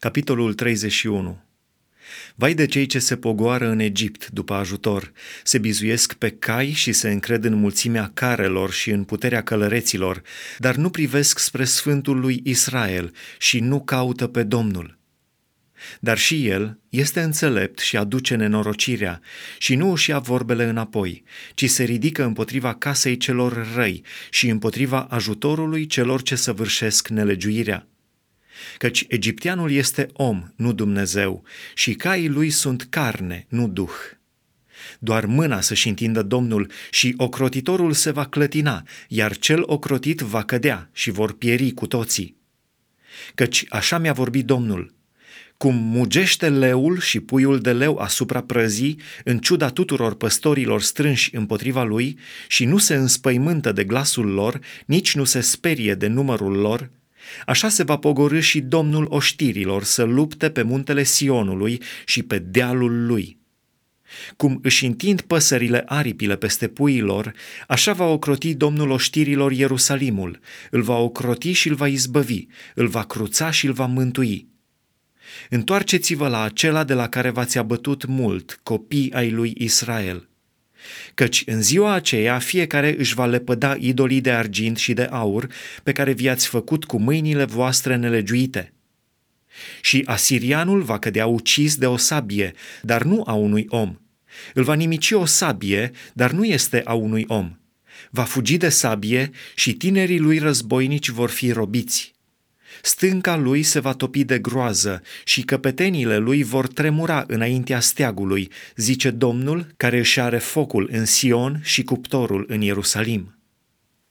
Capitolul 31 Vai de cei ce se pogoară în Egipt după ajutor, se bizuiesc pe cai și se încred în mulțimea carelor și în puterea călăreților, dar nu privesc spre Sfântul lui Israel și nu caută pe Domnul. Dar și el este înțelept și aduce nenorocirea și nu își ia vorbele înapoi, ci se ridică împotriva casei celor răi și împotriva ajutorului celor ce săvârșesc nelegiuirea căci egipteanul este om, nu Dumnezeu, și caii lui sunt carne, nu duh. Doar mâna să-și întindă Domnul și ocrotitorul se va clătina, iar cel ocrotit va cădea și vor pieri cu toții. Căci așa mi-a vorbit Domnul, cum mugește leul și puiul de leu asupra prăzii, în ciuda tuturor păstorilor strânși împotriva lui, și nu se înspăimântă de glasul lor, nici nu se sperie de numărul lor, Așa se va pogorâ și Domnul oștirilor să lupte pe muntele Sionului și pe dealul lui. Cum își întind păsările aripile peste puiilor, așa va ocroti Domnul oștirilor Ierusalimul, îl va ocroti și îl va izbăvi, îl va cruța și îl va mântui. Întoarceți-vă la acela de la care v-ați abătut mult, copii ai lui Israel. Căci în ziua aceea fiecare își va lepăda idolii de argint și de aur pe care vi-ați făcut cu mâinile voastre nelegiuite. Și asirianul va cădea ucis de o sabie, dar nu a unui om. Îl va nimici o sabie, dar nu este a unui om. Va fugi de sabie și tinerii lui războinici vor fi robiți. Stânca lui se va topi de groază și căpetenile lui vor tremura înaintea steagului, zice Domnul, care își are focul în Sion și cuptorul în Ierusalim.